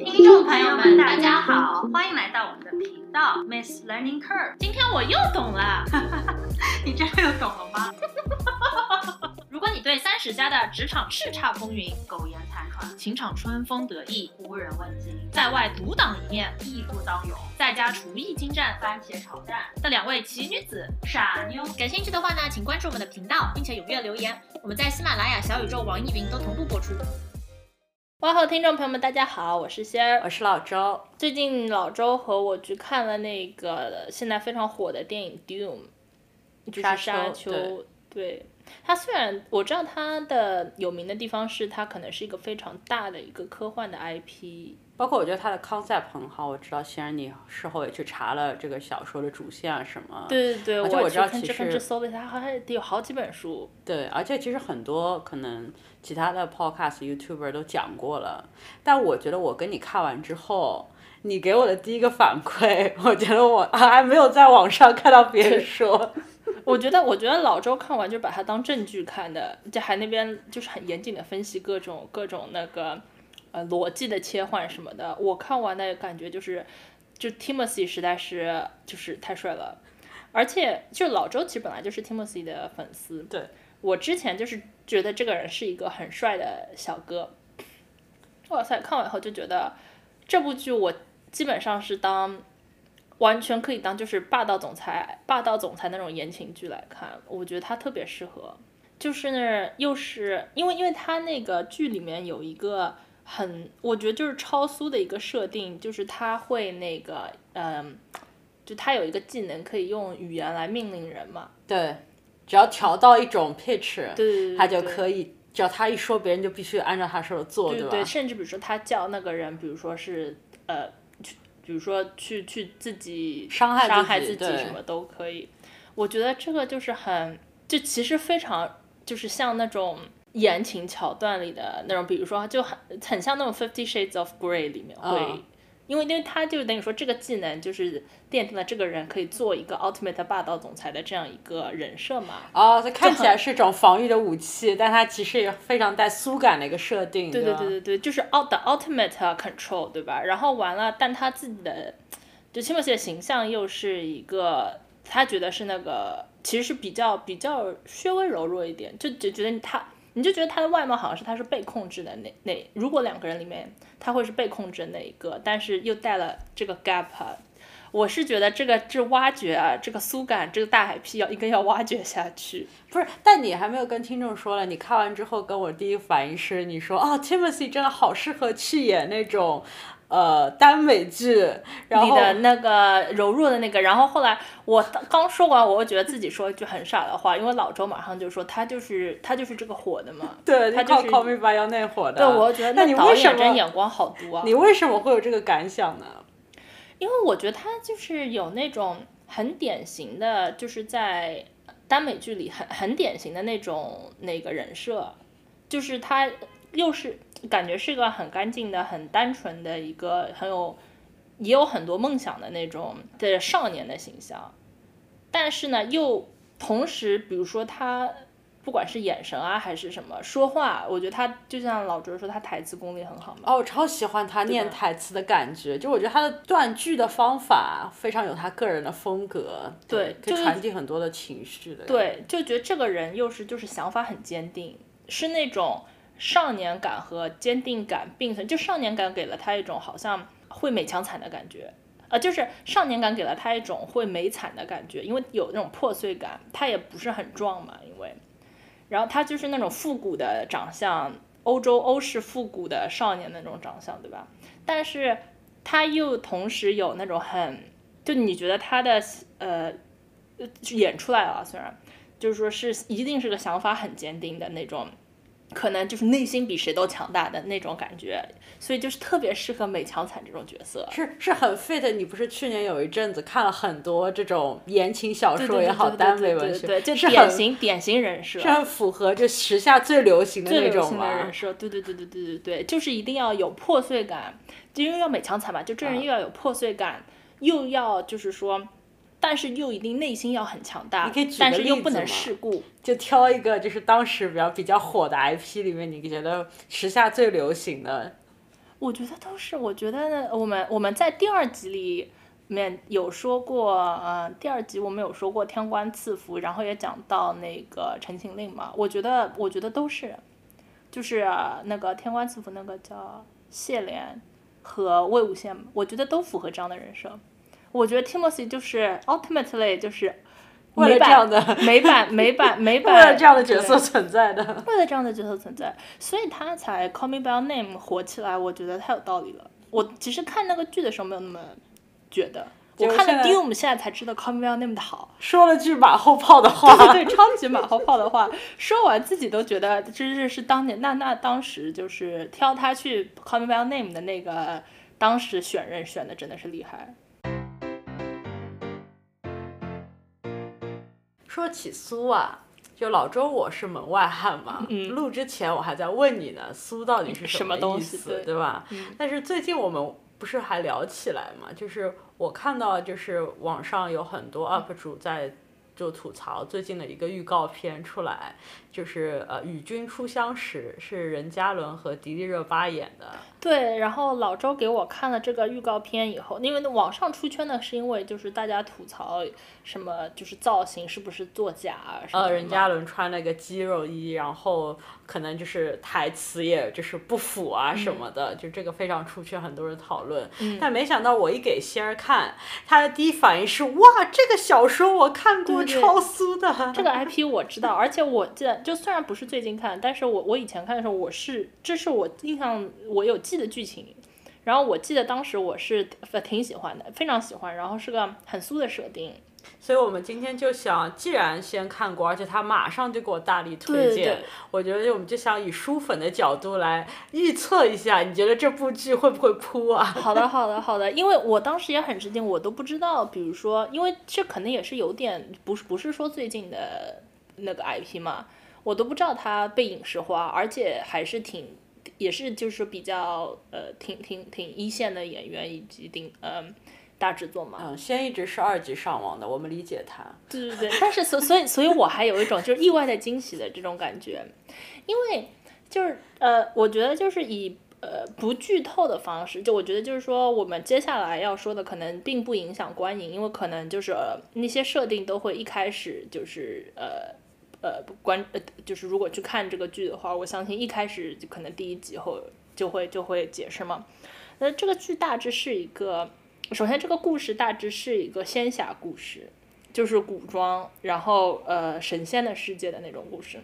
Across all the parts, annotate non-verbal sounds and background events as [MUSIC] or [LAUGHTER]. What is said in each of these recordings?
听众朋友们，大家好，欢迎来到我们的频道 Miss Learning Curve。今天我又懂了，[LAUGHS] 你真的又懂了吗？[LAUGHS] 如果你对三十加的职场叱咤风云、苟延残喘、情场春风得意、无人问津，在外独当一面、义不当勇，在家厨艺精湛、番茄炒蛋的两位奇女子傻妞，感兴趣的话呢，请关注我们的频道，并且踊跃留言。我们在喜马拉雅、小宇宙、网易云都同步播出。哇后听众朋友们，大家好，我是仙儿，我是老周。最近老周和我去看了那个现在非常火的电影《Doom》，就是沙丘。对，它虽然我知道它的有名的地方是它可能是一个非常大的一个科幻的 IP，包括我觉得他的 concept 很好。我知道仙儿你事后也去查了这个小说的主线啊什么。对对对，而且我知道其实搜了一下，好像得有好几本书。对，而且其实很多可能。其他的 podcast YouTuber 都讲过了，但我觉得我跟你看完之后，你给我的第一个反馈，[LAUGHS] 我觉得我还没有在网上看到别人说。[LAUGHS] 我觉得，我觉得老周看完就把它当证据看的，就还那边就是很严谨的分析各种各种那个呃逻辑的切换什么的。我看完的感觉就是，就 Timothy 实在是就是太帅了，而且就老周其实本来就是 Timothy 的粉丝。对。我之前就是觉得这个人是一个很帅的小哥，哇塞！看完以后就觉得这部剧我基本上是当完全可以当就是霸道总裁、霸道总裁那种言情剧来看，我觉得他特别适合。就是又是因为因为他那个剧里面有一个很我觉得就是超苏的一个设定，就是他会那个嗯，就他有一个技能可以用语言来命令人嘛。对。只要调到一种 pitch，对对对他就可以，只要他一说，别人就必须按照他说的做，对吧？对甚至比如说他叫那个人，比如说是呃，去，比如说去去自己伤害伤害自己什么都可以。我觉得这个就是很，就其实非常就是像那种言情桥段里的那种，比如说就很很像那种 Fifty Shades of Grey 里面会。因为，因为他就等于说，这个技能就是奠定了这个人可以做一个 ultimate 霸道总裁的这样一个人设嘛。哦，它看起来是一种防御的武器，但它其实也非常带苏感的一个设定。对对对对对，就是 ult ultimate control，对吧？然后完了，但他自己的就 Timothy 的形象又是一个，他觉得是那个，其实是比较比较稍微柔弱一点，就就觉得他。你就觉得他的外貌好像是他是被控制的那那，如果两个人里面他会是被控制的那一个，但是又带了这个 gap，我是觉得这个这挖掘啊，这个苏感这个大海 P 要应该要挖掘下去。不是，但你还没有跟听众说了，你看完之后跟我第一反应是你说哦，Timothy 真的好适合去演那种。呃，耽美剧里的那个柔弱的那个，然后后来我刚说完，我又觉得自己说一句很傻的话，因为老周马上就说他就是他就是这个火的嘛，[LAUGHS] 对，他就是靠 Me By Your Name 火的。对，我觉得那导演真眼光好毒啊！你为什么会有这个感想呢？因为我觉得他就是有那种很典型的，就是在耽美剧里很很典型的那种那个人设，就是他又是。感觉是个很干净的、很单纯的一个很有，也有很多梦想的那种的少年的形象，但是呢，又同时，比如说他不管是眼神啊还是什么说话，我觉得他就像老周说，他台词功力很好嘛。哦，我超喜欢他念台词的感觉，就我觉得他的断句的方法非常有他个人的风格，对，可以传递很多的情绪的。对，就觉得这个人又是就是想法很坚定，是那种。少年感和坚定感并存，就少年感给了他一种好像会美强惨的感觉，呃，就是少年感给了他一种会美惨的感觉，因为有那种破碎感，他也不是很壮嘛，因为，然后他就是那种复古的长相，欧洲欧式复古的少年那种长相，对吧？但是他又同时有那种很，就你觉得他的呃演出来了，虽然就是说是一定是个想法很坚定的那种。可能就是内心比谁都强大的那种感觉，所以就是特别适合美强惨这种角色，是是很 fit。你不是去年有一阵子看了很多这种言情小说也好，耽美文学，对，就是典型典型人设，是很符合就时下最流行的那种人设。对对对对对对对，就是一定要有破碎感，就因为要美强惨嘛，就这人又要有破碎感，又要就是说。但是又一定内心要很强大，你可以举但是又不能世故。就挑一个就是当时比较比较火的 IP 里面，你觉得时下最流行的？我觉得都是，我觉得呢我们我们在第二集里面有说过，呃，第二集我们有说过天官赐福，然后也讲到那个陈情令嘛。我觉得，我觉得都是，就是、呃那个天官赐福那个叫谢怜和魏无羡，我觉得都符合这样的人设。我觉得 Timothy 就是 ultimately 就是为了这样的美版美版美 [LAUGHS] 版为了这样的角色存在的。为了这样的角色存在，所以他才 Call Me by Your Name 火起来，我觉得太有道理了。我其实看那个剧的时候没有那么觉得，我看了 Doom 现在才知道 Call Me by Your Name 的好。说了句马后炮的话，对对，超级马后炮的话，说完自己都觉得这是是当年那那当时就是挑他去 Call Me by Your Name 的那个当时选人选的真的是厉害。说起苏啊，就老周我是门外汉嘛，录之前我还在问你呢，苏到底是嗯什么么意思，东西对对吧？嗯但是最近我们不是还聊起来嘛，就是我看到就是网上有很多 UP 主在就吐槽最近的一个预告片出来，就是呃《与君初相识》是任嘉伦和迪丽热巴演的，对，然后老周给我看了这个预告片以后，因为网上出圈呢是因为就是大家吐槽什么就是造型是不是作假啊什么呃，任嘉伦穿了个肌肉衣，然后可能就是台词也就是不符啊什么的，就这个非常出圈，很多人讨论。但没想到我一给仙儿看，他的第一反应是哇，这个小说我看过，超苏的。这个 IP 我知道，而且我记得，就虽然不是最近看，但是我我以前看的时候，我是这是我印象我有记的剧情，然后我记得当时我是呃挺喜欢的，非常喜欢，然后是个很苏的设定，所以我们今天就想，既然先看过，而且他马上就给我大力推荐，对对我觉得我们就想以书粉的角度来预测一下，你觉得这部剧会不会扑啊？[LAUGHS] 好的，好的，好的，因为我当时也很吃惊，我都不知道，比如说，因为这肯定也是有点不是不是说最近的那个 IP 嘛，我都不知道它被影视化，而且还是挺也是就是比较呃挺挺挺一线的演员以及顶嗯、大制作嘛，嗯，先一直是二级上网的，我们理解他。对对对，[LAUGHS] 但是所所以所以我还有一种就是意外的惊喜的这种感觉，因为就是呃，我觉得就是以呃不剧透的方式，就我觉得就是说我们接下来要说的可能并不影响观影，因为可能就是、呃、那些设定都会一开始就是呃。呃，观呃，就是如果去看这个剧的话，我相信一开始就可能第一集后就会就会解释嘛。那这个剧大致是一个，首先这个故事大致是一个仙侠故事，就是古装，然后呃神仙的世界的那种故事。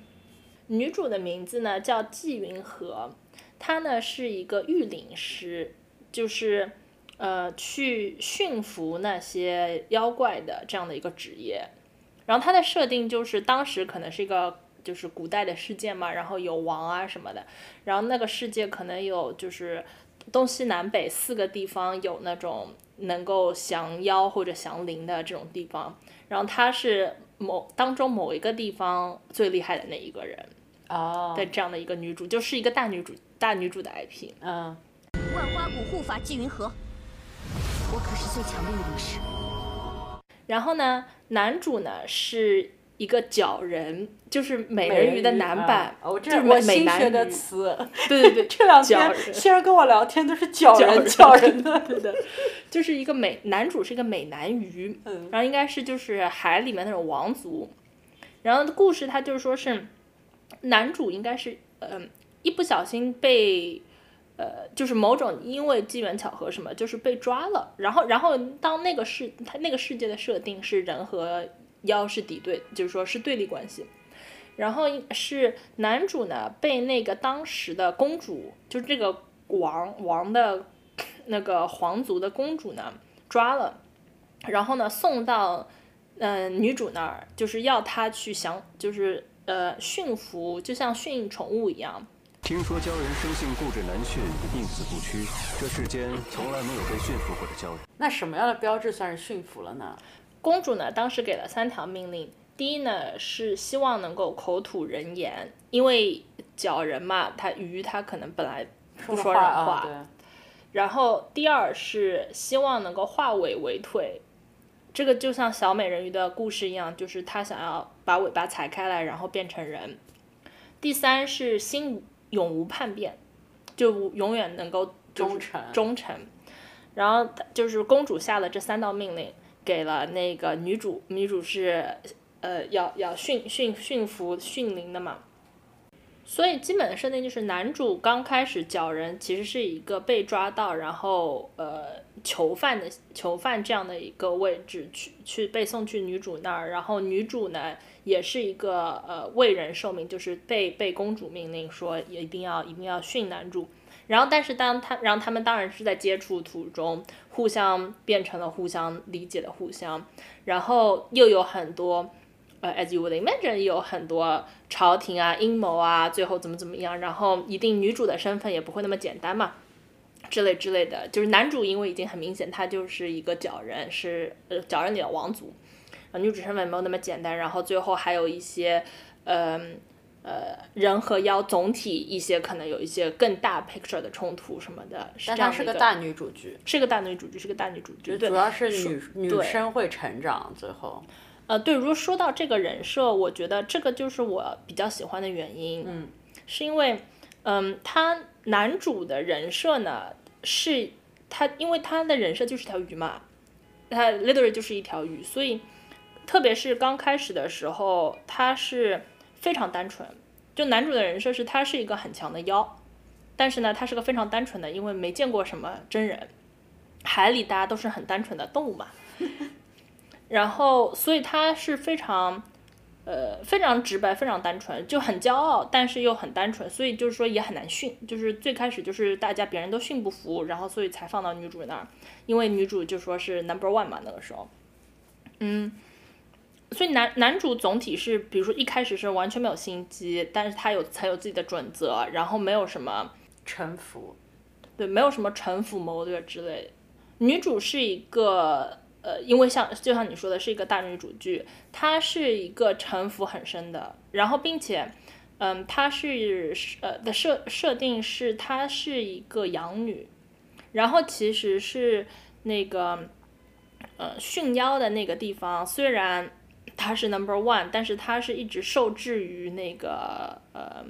女主的名字呢叫纪云和，她呢是一个御灵师，就是呃去驯服那些妖怪的这样的一个职业。然后它的设定就是当时可能是一个就是古代的世界嘛，然后有王啊什么的，然后那个世界可能有就是东西南北四个地方有那种能够降妖或者降灵的这种地方，然后他是某当中某一个地方最厉害的那一个人哦，的这样的一个女主，就是一个大女主大女主的 IP。嗯，万花谷护法纪云禾，我可是最强的御灵师。然后呢，男主呢是一个角人，就是美美人鱼的男版，啊我这就是我美美男新学的鱼词，对 [LAUGHS] 对对，[LAUGHS] 这两角天人仙儿跟我聊天都是角人角人的。[LAUGHS] 对的，就是一个美男主是一个美男鱼，嗯然后应该是就是海里面那种王族，然后故事他就是说是男主应该是嗯、一不小心被。呃，就是某种因为机缘巧合什么，就是被抓了。然后，然后当那个世他那个世界的设定是人和妖是敌对，就是说是对立关系。然后是男主呢被那个当时的公主，就是这个王王的那个皇族的公主呢抓了，然后呢送到嗯、呃女主那儿，就是要她去降，就是呃驯服，就像驯宠物一样。听说鲛人生性固执难驯，宁死不屈。这世间从来没有被驯服过的鲛人。那什么样的标志算是驯服了呢？公主呢，当时给了三条命令。第一呢，是希望能够口吐人言，因为鲛人嘛，他鱼他可能本来不说人话话。啊，然后第二是希望能够化尾为腿，这个就像小美人鱼的故事一样，就是她想要把尾巴踩开来，然后变成人。第三是心永无叛变，就永远能够忠诚忠诚。然后就是公主下了这三道命令，给了那个女主，女主是呃要要驯驯驯服驯灵的嘛。所以基本的设定就是男主刚开始绞人，其实是一个被抓到，然后呃囚犯的囚犯这样的一个位置去去被送去女主那儿，然后女主呢也是一个呃为人受命，就是被被公主命令说也一定要一定要训男主。然后，但是当他，然后他们当然是在接触途中，互相变成了互相理解的互相，然后又有很多，呃，as you would imagine，有很多朝廷啊、阴谋啊，最后怎么怎么样，然后一定女主的身份也不会那么简单嘛，之类之类的。就是男主因为已经很明显，他就是一个角人，是呃角人里的王族，女主身份没有那么简单，然后最后还有一些，嗯。人和妖总体一些可能有一些更大 picture 的冲突什么的，是但这样的一个它是个大女主剧，是个大女主剧，是个大女主剧，对主要是女女生会成长，最后。呃，对，如果说到这个人设，我觉得这个就是我比较喜欢的原因，嗯，是因为，嗯，他男主的人设呢，是他，因为他的人设就是条鱼嘛，他 literally 就是一条鱼，所以，特别是刚开始的时候，他是非常单纯，就男主的人设是他是一个很强的妖，但是呢，他是个非常单纯的，因为没见过什么真人，海里大家都是很单纯的动物嘛，[LAUGHS] 然后所以他是非常。呃，非常直白，非常单纯，就很骄傲，但是又很单纯，所以就是说也很难训。就是最开始就是大家别人都训不服，然后所以才放到女主那儿，因为女主就说是 number one 嘛，那个时候，嗯，所以男男主总体是，比如说一开始是完全没有心机，但是他有才有自己的准则，然后没有什么臣服，对，没有什么城府谋略之类。女主是一个呃，因为像就像你说的，是一个大女主剧，她是一个城府很深的，然后并且，嗯，她是呃的设设定是她是一个养女，然后其实是那个呃驯妖的那个地方，虽然她是 number one，但是她是一直受制于那个呃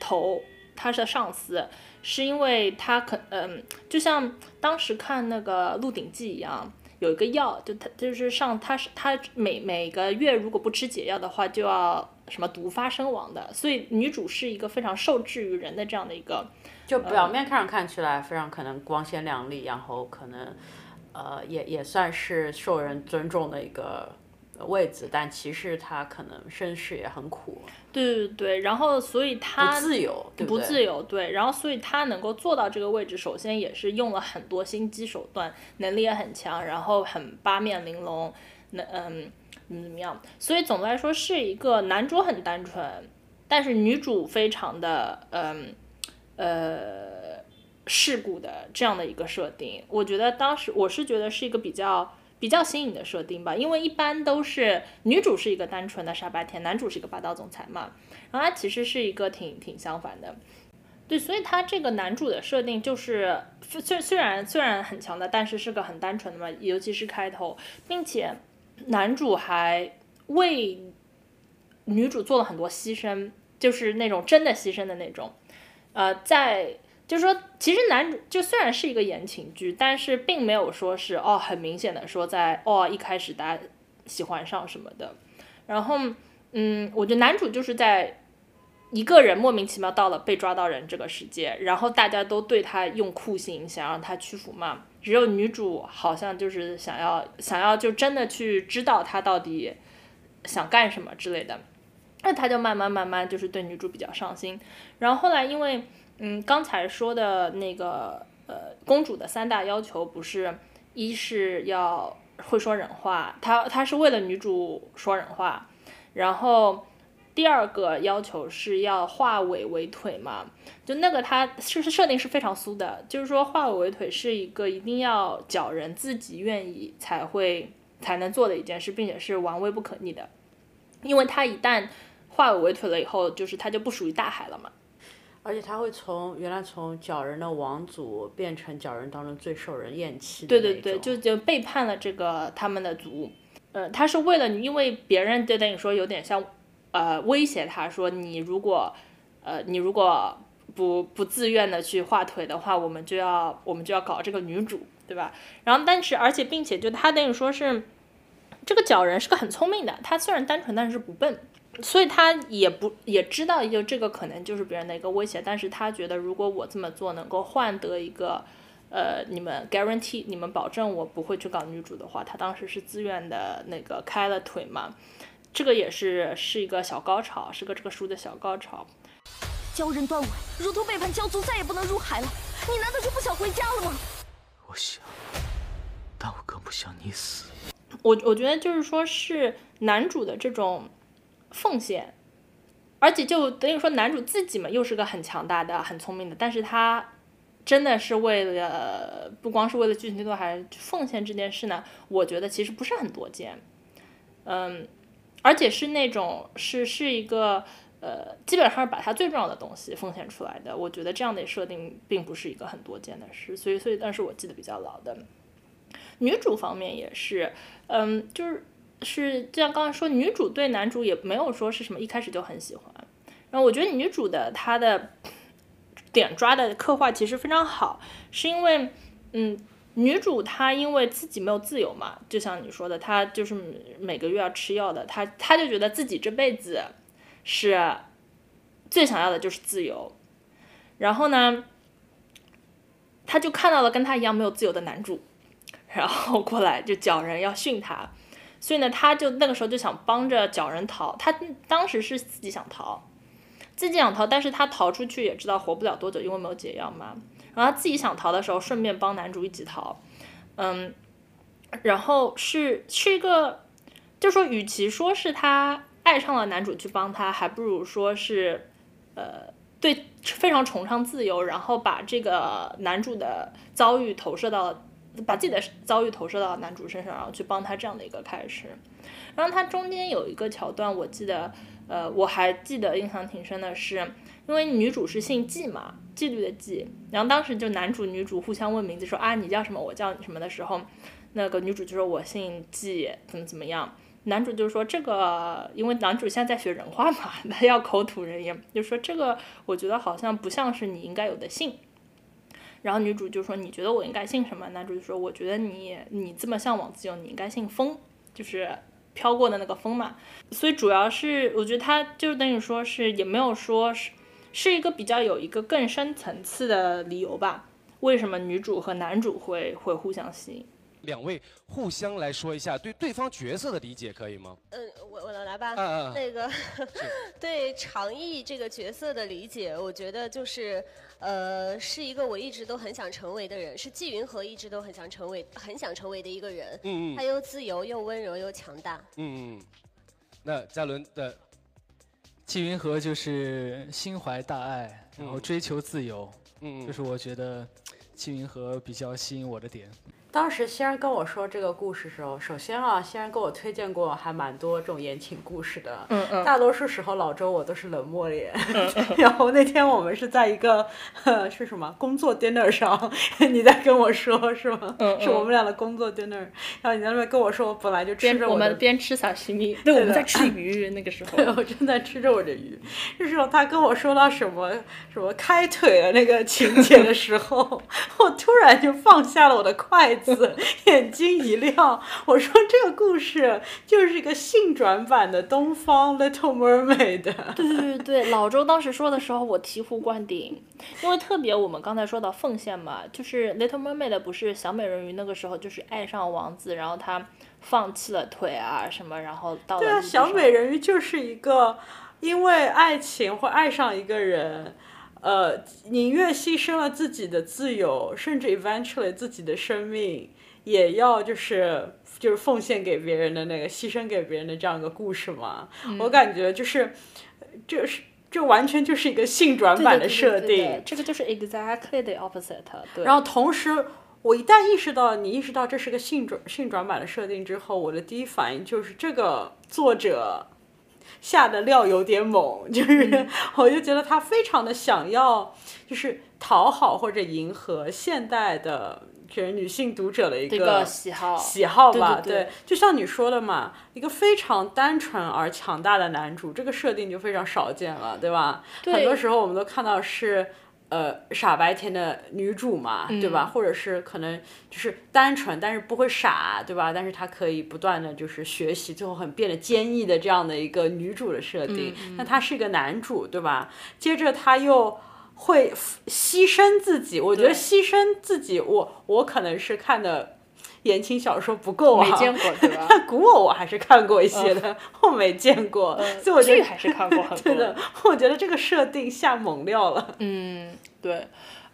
头，她是上司。是因为他可嗯，就像当时看那个《鹿鼎记》一样，有一个药，就他就是上他是他每每个月如果不吃解药的话，就要什么毒发身亡的。所以女主是一个非常受制于人的这样的一个，就表面看上看起来非常可能光鲜亮丽，然后可能呃也也算是受人尊重的一个位置，但其实他可能身世也很苦，对对对，然后所以不自由，对对？不自由，对，然后所以他能够做到这个位置，首先也是用了很多心机手段，能力也很强，然后很八面玲珑，那嗯怎么怎么样，所以总的来说是一个男主很单纯，但是女主非常的嗯呃世故的这样的一个设定，我觉得当时我是觉得是一个比较。比较新颖的设定吧，因为一般都是女主是一个单纯的傻白甜，男主是一个霸道总裁嘛，然后他其实是一个挺挺相反的，对，所以他这个男主的设定就是虽虽然虽然很强的，但是是个很单纯的嘛，尤其是开头，并且男主还为女主做了很多牺牲，就是那种真的牺牲的那种，呃，在就是说，其实男主就虽然是一个言情剧，但是并没有说是哦很明显的说在哦一开始大家喜欢上什么的，然后嗯，我觉得男主就是在一个人莫名其妙到了被抓到人这个世界，然后大家都对他用酷刑想让他屈服嘛，只有女主好像就是想要想要就真的去知道他到底想干什么之类的，那他就慢慢慢慢就是对女主比较上心，然后后来因为嗯刚才说的那个呃公主的三大要求不是一是要会说人话，她她是为了女主说人话，然后。第二个要求是要化尾为腿嘛，就那个它是设定是非常酥的，就是说化尾为腿是一个一定要绞人自己愿意才会才能做的一件事，并且是玩味不可逆的，因为它一旦化尾为腿了以后，就是它就不属于大海了嘛。而且他会从原来从角人的王族变成角人当中最受人厌弃的对对对，就就背叛了这个他们的族。呃，他是为了你，因为别人就等于说有点像，呃，威胁他说你如果，呃，你如果不不自愿的去画腿的话，我们就要我们就要搞这个女主，对吧？然后但是而且并且就他等于说是，这个角人是个很聪明的，他虽然单纯，但是不笨。所以他也不也知道，就这个可能就是别人的一个威胁，但是他觉得如果我这么做能够换得一个，呃，你们 guarantee 你们保证我不会去搞女主的话，他当时是自愿的那个开了腿嘛，这个也是是一个小高潮，是个这个书的小高潮。鲛人断尾如同背叛鲛族，再也不能入海了。你难道就不想回家了吗？我想，但我更不想你死。我我觉得就是说是男主的这种奉献，而且就等于说男主自己嘛，又是个很强大的、很聪明的，但是他真的是为了不光是为了剧情推动，还奉献这件事呢？我觉得其实不是很多见，嗯，而且是那种是是一个呃，基本上是把他最重要的东西奉献出来的。我觉得这样的设定并不是一个很多见的事，所以所以，但是我记得比较牢的。女主方面也是，嗯，就是是就像刚才说，女主对男主也没有说是什么一开始就很喜欢。然后我觉得女主的她的点抓的刻画其实非常好，是因为，嗯，女主她因为自己没有自由嘛，就像你说的，她就是每个月要吃药的，她她就觉得自己这辈子是最想要的就是自由。然后呢，她就看到了跟她一样没有自由的男主。然后过来就叫人要训他，所以呢，他就那个时候就想帮着角人逃。他当时是自己想逃，自己想逃，但是他逃出去也知道活不了多久，因为没有解药嘛。然后他自己想逃的时候，顺便帮男主一起逃，嗯，然后是是一个，就说与其说是他爱上了男主去帮他，还不如说是，呃，对非常崇尚自由，然后把这个男主的遭遇投射到。把自己的遭遇投射到男主身上，然后去帮他这样的一个开始。然后他中间有一个桥段，我记得，呃，我还记得印象挺深的是，因为女主是姓纪嘛，纪律的纪。然后当时就男主女主互相问名字，说啊你叫什么，我叫什么的时候，那个女主就说我姓纪，怎么怎么样。男主就说这个，因为男主现在在学人话嘛，[LAUGHS] 他要口吐人言，就说这个我觉得好像不像是你应该有的姓。然后女主就说：“你觉得我应该姓什么？”男主就说：“我觉得你你这么向往自由，你应该姓风，就是飘过的那个风嘛。”所以主要是我觉得他就等于说是也没有说是是一个比较有一个更深层次的理由吧？为什么女主和男主会会互相吸引？两位互相来说一下对对方角色的理解，可以吗？嗯，我我来吧。嗯嗯。那个 [LAUGHS] 对长毅这个角色的理解，我觉得就是。呃，是一个我一直都很想成为的人，是季云和一直都很想成为、很想成为的一个人。嗯嗯。他又自由又温柔又强大。嗯嗯。那嘉伦的季云和就是心怀大爱，然后追求自由。嗯嗯。就是我觉得季云和比较吸引我的点。当时仙儿跟我说这个故事时候，首先啊，仙儿给我推荐过还蛮多这种言情故事的。嗯嗯。大多数时候老周我都是冷漠脸。[LAUGHS] 然后那天我们是在一个是什么工作 dinner 上，你在跟我说是吗？嗯 [LAUGHS] 是我们俩的工作 dinner。然后你在那边跟我说，我本来就吃着我们边吃小西米，对，我们在 [LAUGHS] 吃鱼那个时候。对，我正在吃着我的鱼。这时候他跟我说到什么什么开腿的那个情节的时候，我突然就放下了我的筷子。眼睛一亮，我说这个故事就是一个性转版的东方 Little Mermaid。对对对对，老周当时说的时候，我醍醐灌顶，因为特别我们刚才说到奉献嘛，就是 Little Mermaid 不是小美人鱼那个时候就是爱上王子，然后她放弃了腿啊什么，然后到对啊，小美人鱼就是一个因为爱情会爱上一个人。呃，宁愿牺牲了自己的自由，甚至 eventually 自己的生命，也要就是就是奉献给别人的那个牺牲给别人的这样一个故事嘛。我感觉就是，这是这完全就是一个性转版的设定。这个就是 exactly the opposite。对。然后同时，我一旦意识到你意识到这是个性转性转版的设定之后，我的第一反应就是这个作者。下的料有点猛，就是 [LAUGHS] 我就觉得他非常的想要，就是讨好或者迎合现代的。就是女性读者的一个喜好喜好吧，对对对就像你说的嘛，一个非常单纯而强大的男主，这个设定就非常少见了，对吧？对很多时候我们都看到是呃傻白甜的女主嘛，对吧？或者是可能就是单纯但是不会傻，对吧？但是她可以不断的就是学习，最后很变得坚毅的这样的一个女主的设定。那他是一个男主，对吧？接着他又。会牺牲自己，我觉得牺牲自己，我我可能是看的 [LAUGHS] 言情小说不够啊，没见过对吧？[LAUGHS] 古偶我还是看过一些的，我没见过，所以我觉得还是看过很多 [LAUGHS] 对的，我觉得这个设定下猛料了。嗯，对，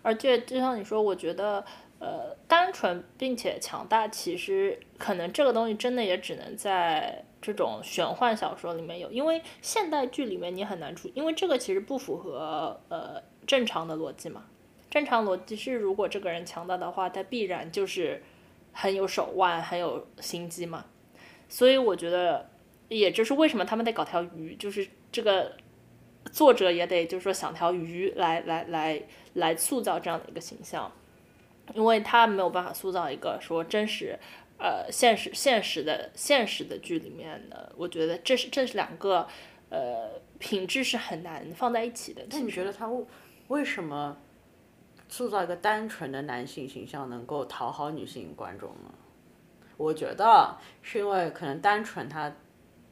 而且就像你说，我觉得呃，单纯并且强大，其实可能这个东西真的也只能在这种玄幻小说里面有，因为现代剧里面你很难出，因为这个其实不符合呃正常的逻辑嘛。正常逻辑是，如果这个人强大的话，他必然就是很有手腕、很有心机嘛。所以我觉得，也就是为什么他们得搞条鱼，就是这个作者也得就是说想条鱼来来来来塑造这样的一个形象，因为他没有办法塑造一个说真实。呃，现实现实的现实的剧里面的，我觉得这是这是两个呃品质是很难放在一起的。那你觉得他为为什么塑造一个单纯的男性形象能够讨好女性观众呢？我觉得是因为可能单纯他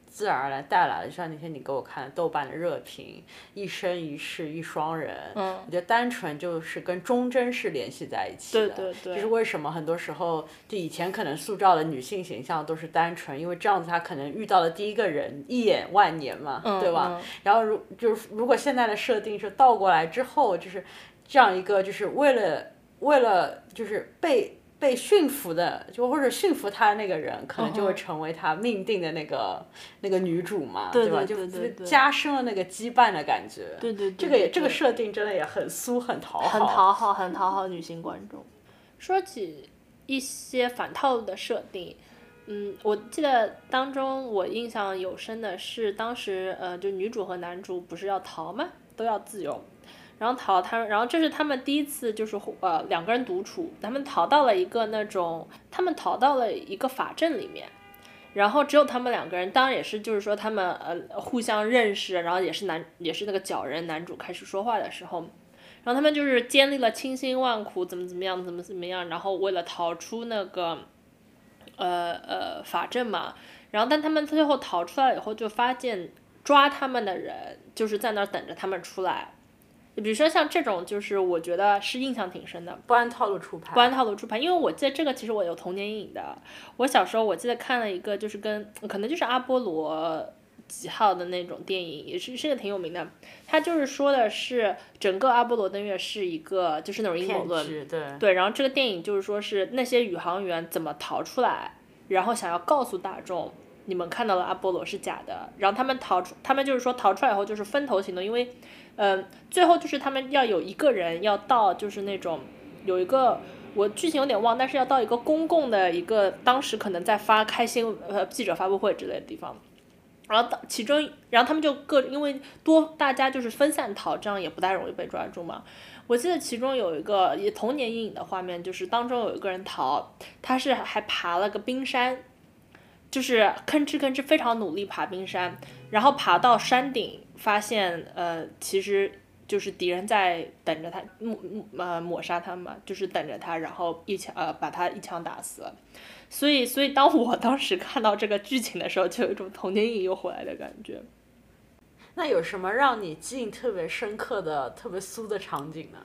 自然而然带来的，就像那天你给我看的豆瓣的热评，一生一世一双人，嗯我觉得单纯就是跟忠贞是联系在一起的。对对对就是为什么很多时候就以前可能塑造的女性形象都是单纯，因为这样子他可能遇到的第一个人一眼万年嘛，嗯对吧？嗯然后如就是如果现在的设定是倒过来之后，就是这样一个就是为了为了就是被被驯服的，就或者驯服他的那个人，可能就会成为他命定的那个那个女主嘛，吧？对吧就加深了那个羁绊的感觉。对对对这个也这个设定真的也很酥，很讨好。很讨好，很讨好女性观众。说起一些反套路的设定，嗯，我记得当中我印象有深的是，当时呃，就女主和男主不是要逃吗？都要自由，然后逃他，然后这是他们第一次就是呃两个人独处，他们逃到了一个那种，他们逃到了一个法阵里面。然后只有他们两个人，当然也是，就是说他们呃互相认识，然后也是男也是那个角人男主开始说话的时候，然后他们就是经历了千辛万苦，怎么怎么样，怎么怎么样，然后为了逃出那个，呃呃法阵嘛，然后但他们最后逃出来以后，就发现抓他们的人就是在那儿等着他们出来。比如说像这种，就是我觉得是印象挺深的，不按套路出牌。不按套路出牌，因为我记得这个其实我有童年阴影的。我小时候我记得看了一个，就是跟可能就是阿波罗几号的那种电影，也是是个挺有名的。他就是说的是整个阿波罗登月是一个就是那种阴谋论，对对。然后这个电影就是说是那些宇航员怎么逃出来，然后想要告诉大众。你们看到了阿波罗是假的，然后他们逃出，他们就是说逃出来以后就是分头行动，因为，嗯、最后就是他们要有一个人要到就是那种有一个我剧情有点忘，但是要到一个公共的一个当时可能在发开新呃记者发布会之类的地方，然后其中，然后他们就各因为多大家就是分散逃，这样也不太容易被抓住嘛。我记得其中有一个也童年阴影的画面，就是当中有一个人逃，他是还爬了个冰山。就是吭哧吭哧非常努力爬冰山，然后爬到山顶，发现呃其实就是敌人在等着他抹呃抹杀他嘛，就是等着他，然后一枪呃把他一枪打死了。所以所以当我当时看到这个剧情的时候，就有一种童年阴影又回来的感觉。那有什么让你记忆特别深刻的、特别酥的场景呢？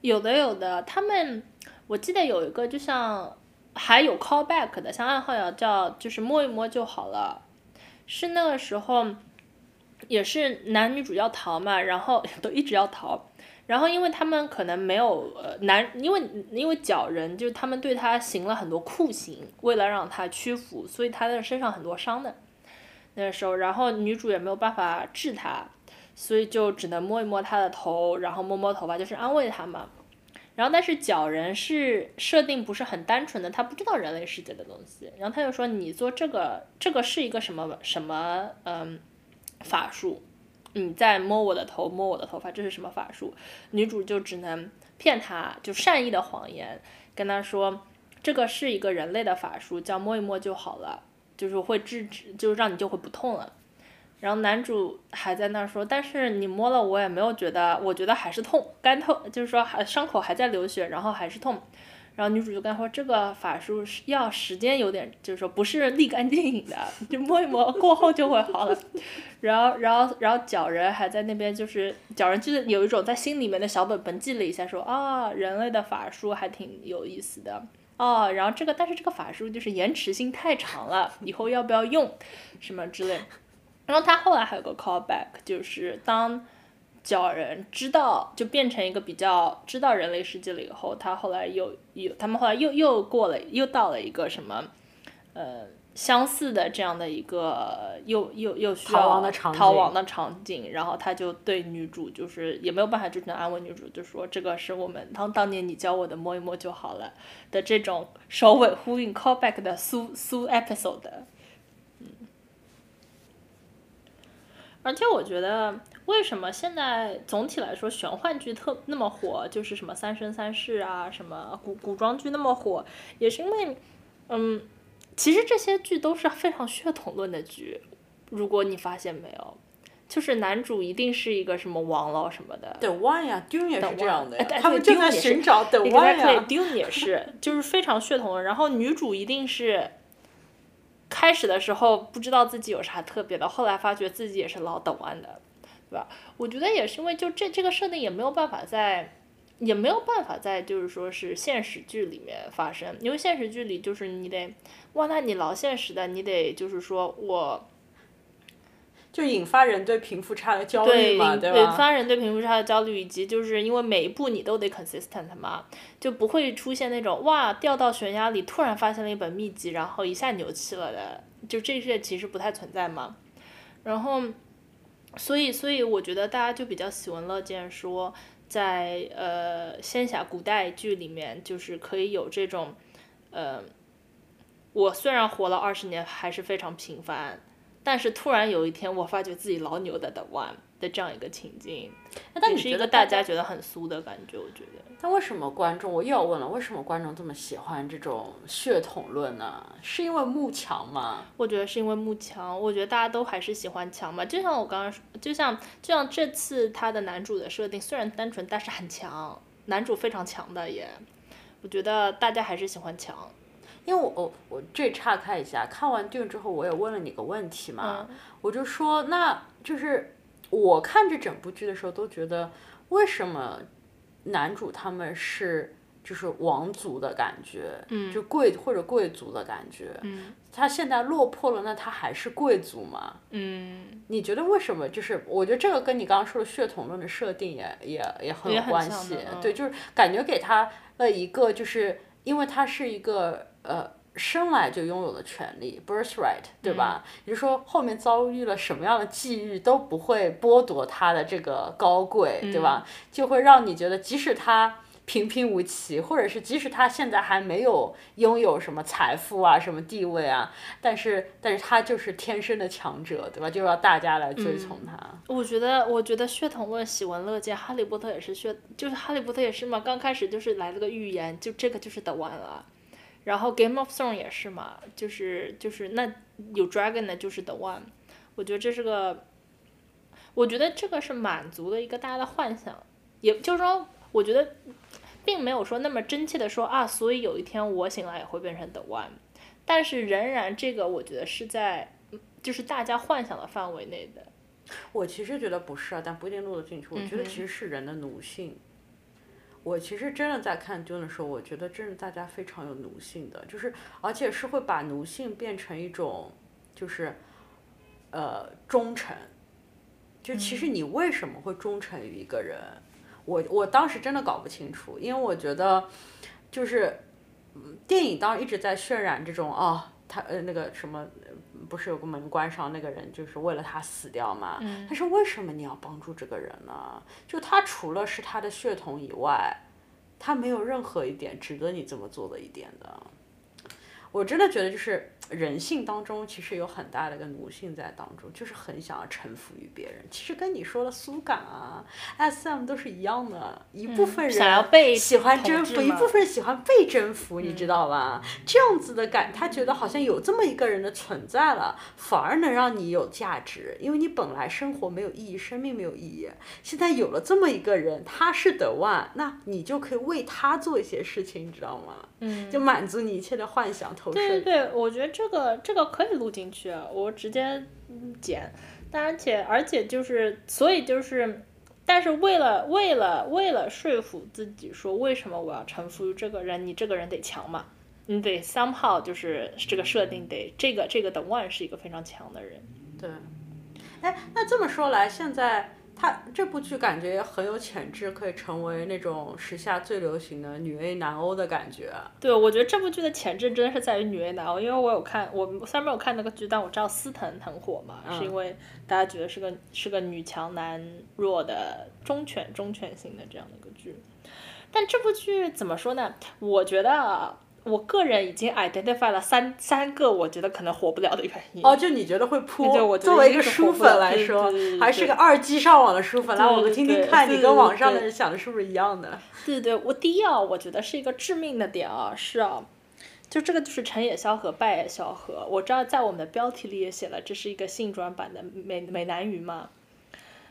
有的有的，他们我记得有一个就像还有 callback 的，像暗号要叫就是摸一摸就好了，是那个时候也是男女主要逃嘛，然后 [LAUGHS] 都一直要逃，然后因为他们可能没有呃男，因为因为角人就是他们对他行了很多酷刑，为了让他屈服，所以他的身上很多伤的。那时候，然后女主也没有办法治他，所以就只能摸一摸他的头，然后摸摸头发，就是安慰他嘛。然后，但是角人是设定不是很单纯的，他不知道人类世界的东西。然后他就说：“你做这个，这个是一个什么什么嗯法术，你在摸我的头，摸我的头发，这是什么法术？女主就只能骗他，就善意的谎言跟他说，这个是一个人类的法术，叫摸一摸就好了，就是会制止，就是让你就会不痛了。然后男主还在那儿说，但是你摸了我也没有觉得，我觉得还是痛，干痛，就是说还伤口还在流血，然后还是痛。然后女主就跟他说，这个法术是要时间有点，就是说不是立竿见影的，就摸一摸过后就会好了。[LAUGHS] 然后，然后，然后角人还在那边，就是角人就是有一种在心里面的小本本记了一下，说啊，人类的法术还挺有意思的哦。然后这个，但是这个法术就是延迟性太长了，以后要不要用，什么之类。然后他后来还有个 callback，就是当角人知道就变成一个比较知道人类世界了以后，他后来又又他们后来又又过了又到了一个什么呃相似的这样的一个又又又需要逃亡的场景逃亡的场景，然后他就对女主就是也没有办法，就只能安慰女主，就说这个是我们当当年你教我的摸一摸就好了的这种首尾呼应 callback 的苏苏 episode 嗯。而且我觉得，为什么现在总体来说玄幻剧特那么火，就是什么《三生三世》啊，什么古古装剧那么火，也是因为，嗯，其实这些剧都是非常血统论的剧。如果你发现没有，就是男主一定是一个什么王老什么的。The One 呀，Dune 也是这样的他们正在 Dune 寻找 The One 呀。Exactly，Dune 也是，就是非常血统论。然后女主一定是开始的时候不知道自己有啥特别的，后来发觉自己也是老等弯的，对吧？我觉得也是因为就这这个设定也没有办法在，也没有办法在就是说是现实剧里面发生，因为现实剧里就是你得，哇，那你老现实的，你得就是说我。就引发人对贫富差的焦，虑嘛，引对吧？引发人对贫富差的焦虑，以及就是因为每一步你都得 consistent 嘛，就不会出现那种哇掉到悬崖里突然发现了一本秘籍，然后一下牛气了的，就这些其实不太存在嘛。然后，所以所以我觉得大家就比较喜闻乐见说，在呃仙侠古代剧里面，就是可以有这种，呃，我虽然活了二十年，还是非常平凡。但是突然有一天，我发觉自己老牛的的 one 的这样一个情境，但你也是一个觉得大家觉得很酥的感觉，我觉得。那为什么观众，我又要问了，为什么观众这么喜欢这种血统论呢？是因为慕强吗？我觉得是因为慕强，我觉得大家都还是喜欢强吧。就像我刚刚说，就像就像这次他的男主的设定虽然单纯，但是很强，男主非常强的也，我觉得大家还是喜欢强。因为我我我这岔开一下，看完 Dune 之后，我也问了你个问题嘛，嗯我就说，那就是我看这整部剧的时候都觉得，为什么男主他们是就是王族的感觉，嗯就贵或者贵族的感觉，嗯他现在落魄了，那他还是贵族吗？嗯，你觉得为什么？就是我觉得这个跟你刚刚说的血统论的设定也也也很有关系对，就是感觉给他了一个，就是因为他是一个呃生来就拥有的权利 birthright，对吧？也就是说后面遭遇了什么样的际遇都不会剥夺他的这个高贵，对吧？就会让你觉得即使他。平平无奇，或者是即使他现在还没有拥有什么财富啊、什么地位啊，但是但是他就是天生的强者，对吧？就要大家来追从他。我觉得，我觉得血统论喜闻乐见，哈利波特也是血，就是哈利波特也是嘛，刚开始就是来了个预言，就这个就是 the one 了，然后 Game of Thrones 也是嘛，就是就是那有 dragon 的就是 the one，我觉得这是个，我觉得这个是满足了一个大家的幻想，也就是说，我觉得并没有说那么真切的说啊，所以有一天我醒来也会变成 the one，但是仍然这个我觉得是在就是大家幻想的范围内的。我其实觉得不是啊，但不一定录得进去。我觉得其实是人的奴性。我其实真的在看 Dune 的时候，我觉得真的大家非常有奴性的，就是而且是会把奴性变成一种，就是，呃，忠诚。就其实你为什么会忠诚于一个人？我我当时真的搞不清楚，因为我觉得，就是，嗯电影当然一直在渲染这种啊，他呃那个什么，呃不是有个门关上那个人就是为了他死掉嘛？嗯但是为什么你要帮助这个人呢？就他除了是他的血统以外，他没有任何一点值得你这么做的一点的。我真的觉得就是人性当中其实有很大的一个奴性在当中，就是很想要臣服于别人。其实跟你说的苏感啊、SM 都是一样的，一部分人嗯想要被喜欢征服，一部分人喜欢被征服，你知道吧？这样子的感，他觉得好像有这么一个人的存在了，反而能让你有价值，因为你本来生活没有意义，生命没有意义，现在有了这么一个人，他是 the one，，那你就可以为他做一些事情，你知道吗？嗯，就满足你一切的幻想投射。对对对，我觉得这这个这个可以录进去，我直接嗯剪。但而且而且就是，所以就是，但是为了为了为了说服自己说，为什么我要臣服于这个人？你这个人得强嘛，你得 somehow 就是这个设定得这个这个的 one 是一个非常强的人。对，哎，那这么说来，现在他这部剧感觉很有潜质，可以成为那种时下最流行的女 A 男欧的感觉。对，我觉得这部剧的潜质真的是在于女 A 男欧，因为我有看，我虽然没有看那个剧，但我知道司藤很火嘛，是因为大家觉得是个是个女强男弱的忠犬忠犬型的这样的一个剧。但这部剧怎么说呢？我觉得啊我个人已经 identify 了三三个我觉得可能火不了的原因。哦，就你觉得会扑？对我作为一一个书粉来说还是个二 G 上网的书粉，来我们听听看，你跟网上的人想的是不是一样的？对对，我第一啊，我觉得是一个致命的点啊，是啊，就这个就是成也萧何，败也萧何。我知道在我们的标题里也写了，这是一个性转版的美美男鱼嘛。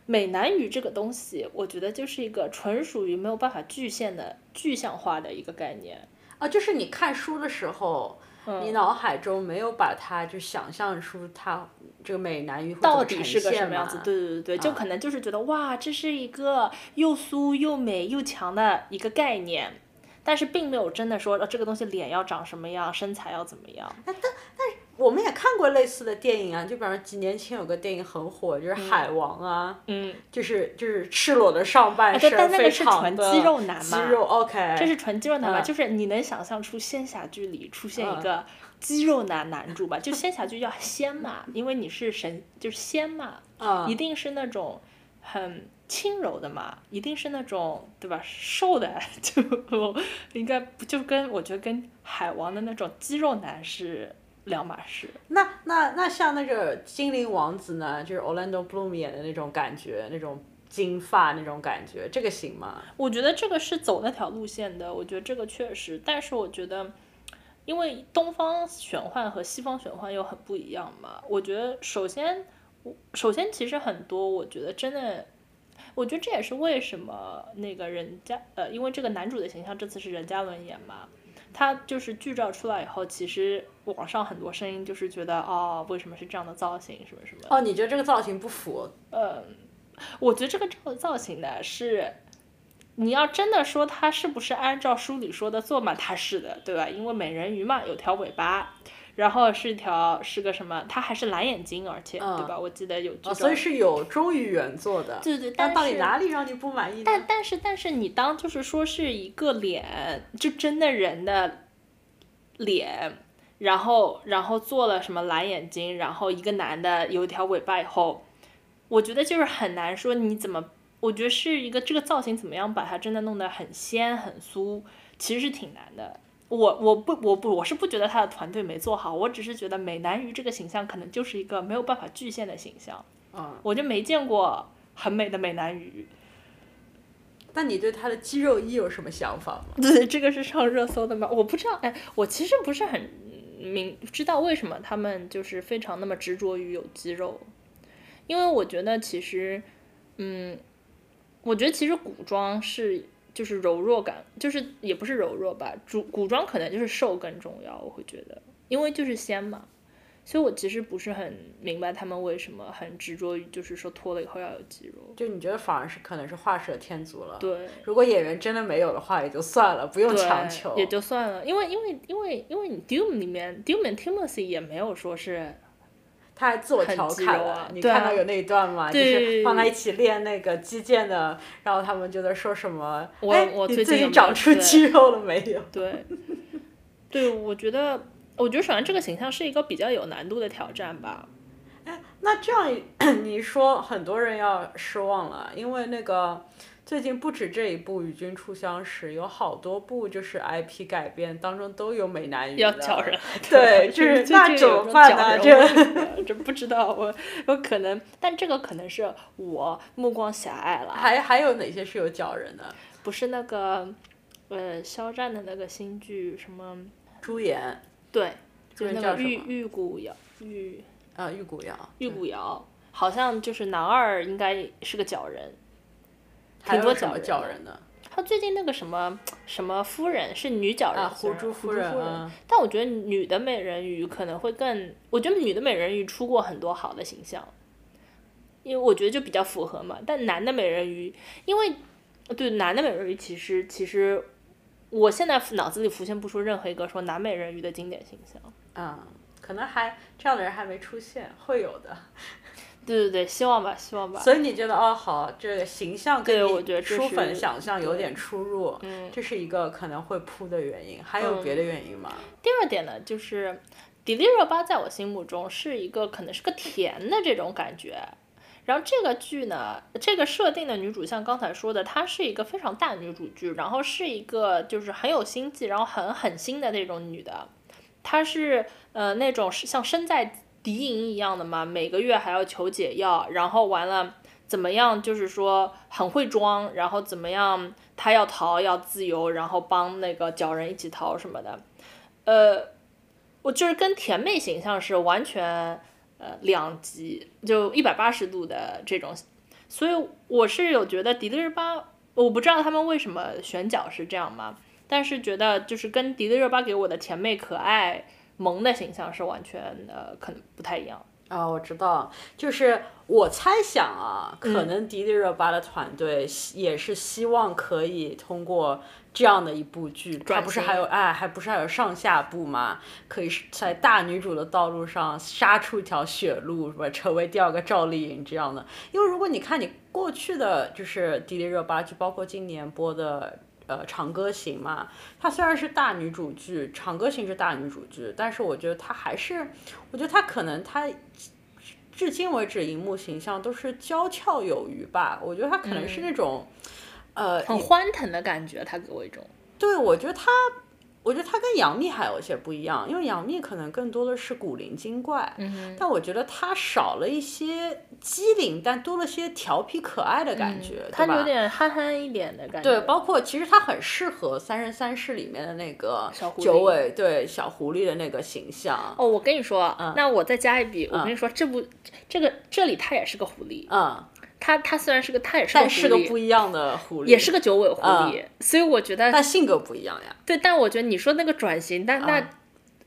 美男鱼这个东西，我觉得就是一个纯属于没有办法具现的具象化的一个概念。啊，就是你看书的时候，嗯你脑海中没有把它就想象出它这个美男鱼到底是个什现么样子？嘛对对对对，就啊可能就是觉得哇，这是一个又酥又美又强的一个概念，但是并没有真的说呃这个东西脸要长什么样，身材要怎么样。我们也看过类似的电影啊，就比方说几年前有个电影很火，就是《海王》啊，嗯，就是就是赤裸的上半身，但那个非是纯肌肉男嘛肌肉 OK，这是纯肌肉男嘛？嗯就是你能想象出仙侠剧里出现一嗯个肌肉男男主吧？就仙侠剧叫仙嘛，因为你是神，就是仙嘛，嗯一定是那种很轻柔的嘛，一定是那种对吧？瘦的 [LAUGHS] 就应该不就跟我觉得跟海王的那种肌肉男是两码事。那那那像那个精灵王子呢，就是 Orlando Bloom 演的那种感觉，那种金发那种感觉，这个行吗？我觉得这个是走那条路线的，我觉得这个确实，但是我觉得，因为东方玄幻和西方玄幻又很不一样嘛。我觉得首先，我首先其实很多，我觉得真的，我觉得这也是为什么那个人家呃，因为这个男主的形象这次是任嘉伦演嘛，他就是剧照出来以后，其实网上很多声音就是觉得哦，为什么是这样的造型，什么什么。哦，你觉得这个造型不符？呃，我觉得这个造造型呢是，你要真的说他是不是按照书里说的做嘛，他是的，对吧？因为美人鱼嘛，有条尾巴，然后是一条是个什么，它还是蓝眼睛，而且、对吧？我记得有哦，所以是有忠于原作的。对对，但到底哪里让你不满意？但但是但是你当就是说是一个脸，就真的人的脸，然后然后做了什么蓝眼睛，然后一个男的有一条尾巴以后，我觉得就是很难说你怎么，我觉得是一个这个造型怎么样把它真的弄得很仙很酥，其实是挺难的。我我不我不我是不觉得他的团队没做好，我只是觉得美男鱼这个形象可能就是一个没有办法具现的形象，嗯，我就没见过很美的美男鱼。那你对他的肌肉衣有什么想法吗？[LAUGHS] 对，这个是上热搜的吗？我不知道，哎，我其实不是很明知道为什么他们就是非常那么执着于有肌肉，因为我觉得其实，嗯，我觉得其实古装是就是柔弱感，就是也不是柔弱吧，主古装可能就是瘦更重要，我会觉得，因为就是仙嘛。所以我其实不是很明白他们为什么很执着于，就是说脱了以后要有肌肉。就你觉得反而是可能是画蛇添足了。对，如果演员真的没有的话，也就算了，不用强求。也就算了，因为因为因为因为你 Doom 里面 Doom and Timothy 也没有说是，他还自我调侃了，啊你看到有那一段吗？就是放在一起练那个击剑的，然后他们就在说什么？我哎我你最近长出肌肉了没有？对，对，我觉得我觉得首先这个形象是一个比较有难度的挑战吧。哎那这样 [CLEARS THROAT] 你说，很多人要失望了，因为那个最近不止这一部《与君初相识》，有好多部就是 IP 改编当中都有美男鱼。要叫人，[LAUGHS] [LAUGHS] 对，就是那怎么办呢？这 [LAUGHS] 这不知道，我有可能，但这个可能是我目光狭隘了。还还有哪些是有脚人的？不是那个，呃，肖战的那个新剧什么？朱颜。对，就是那个玉玉骨遥玉。啊，玉骨遥。玉骨遥，好像就是男二应该是个角人。挺多脚脚人的。他最近那个什么什么夫人是女角人，狐珠夫人。但我觉得女的美人鱼可能会更，我觉得女的美人鱼出过很多好的形象，因为我觉得就比较符合嘛。但男的美人鱼，因为对男的美人鱼，其实其实我现在脑子里浮现不出任何一个说男美人鱼的经典形象。嗯，可能还这样的人还没出现，会有的。对对对，希望吧，希望吧。所以你觉得哦，好，这个形象跟你初粉想象有点出入，嗯这是一个可能会扑的原因。还有别的原因吗？第二点呢，就是迪丽热巴在我心目中是一个可能是个甜的这种感觉。然后这个剧呢，这个设定的女主像刚才说的，她是一个非常大女主剧，然后是一个就是很有心计，然后很狠心的那种女的。她是呃那种是像身在。敌营一样的嘛，每个月还要求解药，然后完了怎么样？就是说很会装，然后怎么样？他要逃要自由，然后帮那个角人一起逃什么的。呃，我就是跟甜妹形象是完全呃两极，就一百八十度的这种。所以我是有觉得迪丽热巴，我不知道他们为什么选角是这样嘛，但是觉得就是跟迪丽热巴给我的甜妹可爱。萌的形象是完全呃，可能不太一样啊。我知道，就是我猜想啊，可能迪丽热巴的团队也是希望可以通过这样的一部剧，它不是还有哎，还不是还有上下部嘛？可以在大女主的道路上杀出一条血路，是吧？成为第二个赵丽颖这样的。因为如果你看你过去的就是迪丽热巴，就包括今年播的。呃，长歌行嘛，它虽然是大女主剧，长歌行是大女主剧，但是我觉得它还是，我觉得它可能它至今为止荧幕形象都是娇俏有余吧。我觉得她可能是那种，呃，很欢腾的感觉，她给我一种。对，我觉得它。我觉得他跟杨幂还有一些不一样，因为杨幂可能更多的是古灵精怪，但我觉得她少了一些机灵，但多了些调皮可爱的感觉，对吧？有点憨憨一点的感觉。对，包括其实她很适合《三生三世》里面的那个九尾，对小狐狸的那个形象。哦，我跟你说，那我再加一笔，我跟你说，这部这个这里他也是个狐狸。嗯。他他虽然是个，他也是但是个不一样的狐狸，也是个九尾狐狸，所以我觉得，但性格不一样呀。对，但我觉得你说那个转型，但那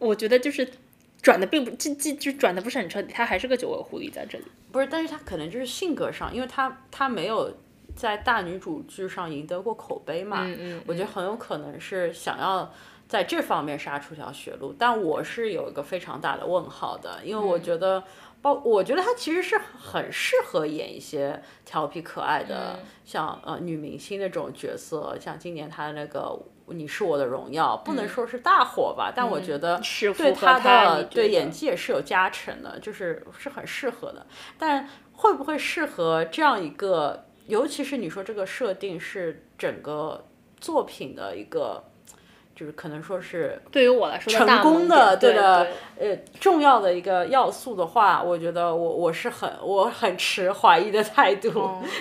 我觉得就是转的并不，就就就转的不是很彻底，他还是个九尾狐狸在这里。不是，但是他可能就是性格上，因为他他没有在大女主剧上赢得过口碑嘛，嗯嗯，我觉得很有可能是想要在这方面杀出条血路，但我是有一个非常大的问号的，因为我觉得。包，我觉得她其实是很适合演一些调皮可爱的，像呃女明星那种角色，像今年她的那个《你是我的荣耀》，不能说是大火吧，但我觉得对她的对演技也是有加成的，就是是很适合的。但会不会适合这样一个，尤其是你说这个设定是整个作品的一个。就是可能说是对于我来说成功的对的呃重要的一个要素的话，我觉得我我是很我很持怀疑的态度，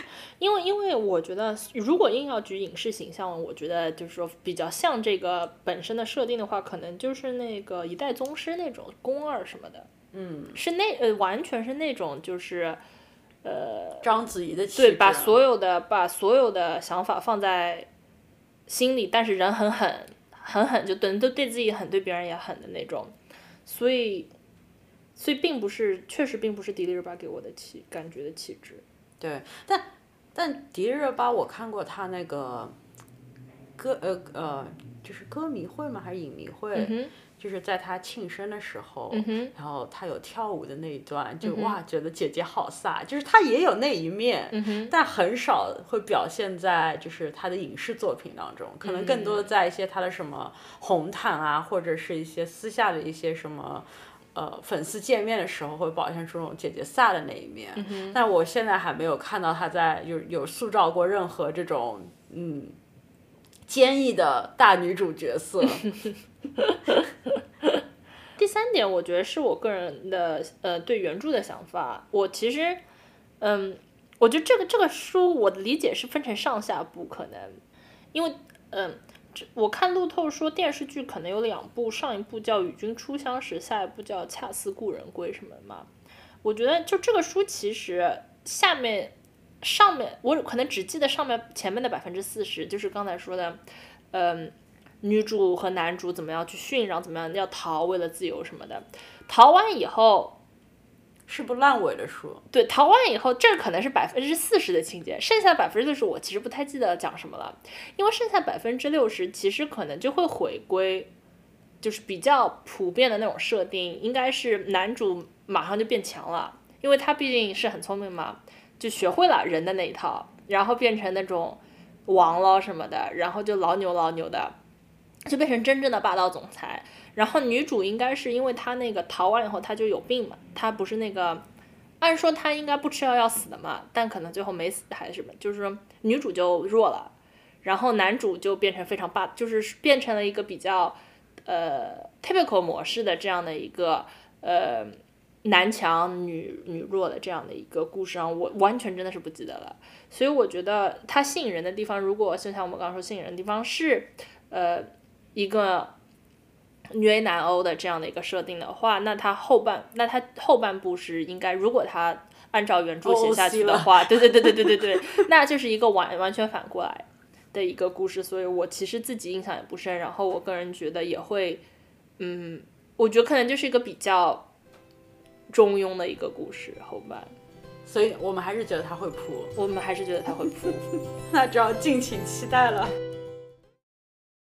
[LAUGHS] 因为因为我觉得如果硬要举影视形象，我觉得就是说比较像这个本身的设定的话，可能就是那个一代宗师那种宫二什么的，嗯，是那呃完全是那种就是呃章子怡的对，把所有的把所有的想法放在心里，但是人很狠。狠狠就对，都对自己狠，对别人也狠的那种，所以，所以并不是，确实并不是迪丽热巴给我的气感觉的气质。对，但但迪丽热巴我看过她那个歌呃呃，就是歌迷会吗？还是影迷会？就是在他庆生的时候，然后他有跳舞的那一段，就哇，觉得姐姐好飒。就是她也有那一面，但很少会表现在就是她的影视作品当中，可能更多的在一些她的什么红毯啊，或者是一些私下的一些什么呃粉丝见面的时候会表现出那种姐姐飒的那一面，嗯但我现在还没有看到她在有有塑造过任何这种嗯坚毅的大女主角色。[LAUGHS] 第三点，我觉得是我个人的呃对原著的想法。我其实，嗯，我觉得这个这个书我的理解是分成上下部，可能因为嗯，我看路透说电视剧可能有两部，上一部叫《与君初相识》，下一部叫《恰似故人归》什么嘛。我觉得就这个书其实下面上面我可能只记得上面前面的百分之四十，就是刚才说的，嗯。女主和男主怎么样去训，然后怎么样要逃，为了自由什么的。逃完以后，是部烂尾的书。对，逃完以后，这可能是百分之四十的情节，剩下百分之六十我其实不太记得讲什么了，因为剩下百分之六十其实可能就会回归，就是比较普遍的那种设定，应该是男主马上就变强了，因为他毕竟是很聪明嘛，就学会了人的那一套，然后变成那种王了什么的，然后就老牛老牛的。就变成真正的霸道总裁，然后女主应该是因为她那个逃完以后她就有病嘛，她不是那个，按说她应该不吃药要死的嘛，但可能最后没死还是什么，就是女主就弱了，然后男主就变成非常霸，就是变成了一个比较呃 typical 模式的这样的一个呃男强女女弱的这样的一个故事啊，我完全真的是不记得了，所以我觉得它吸引人的地方，如果就像我们刚刚说吸引人的地方是呃。一个女 A 男欧的这样的一个设定的话，那它后半那它后半部是应该，如果它按照原著写下去的话，[LAUGHS] 对对对对对对对，那就是一个完完全反过来的一个故事。所以我其实自己印象也不深，然后我个人觉得也会，嗯，我觉得可能就是一个比较中庸的一个故事后半。所以我们还是觉得他会扑，我们还是觉得他会扑，[LAUGHS] 那只要敬请期待了。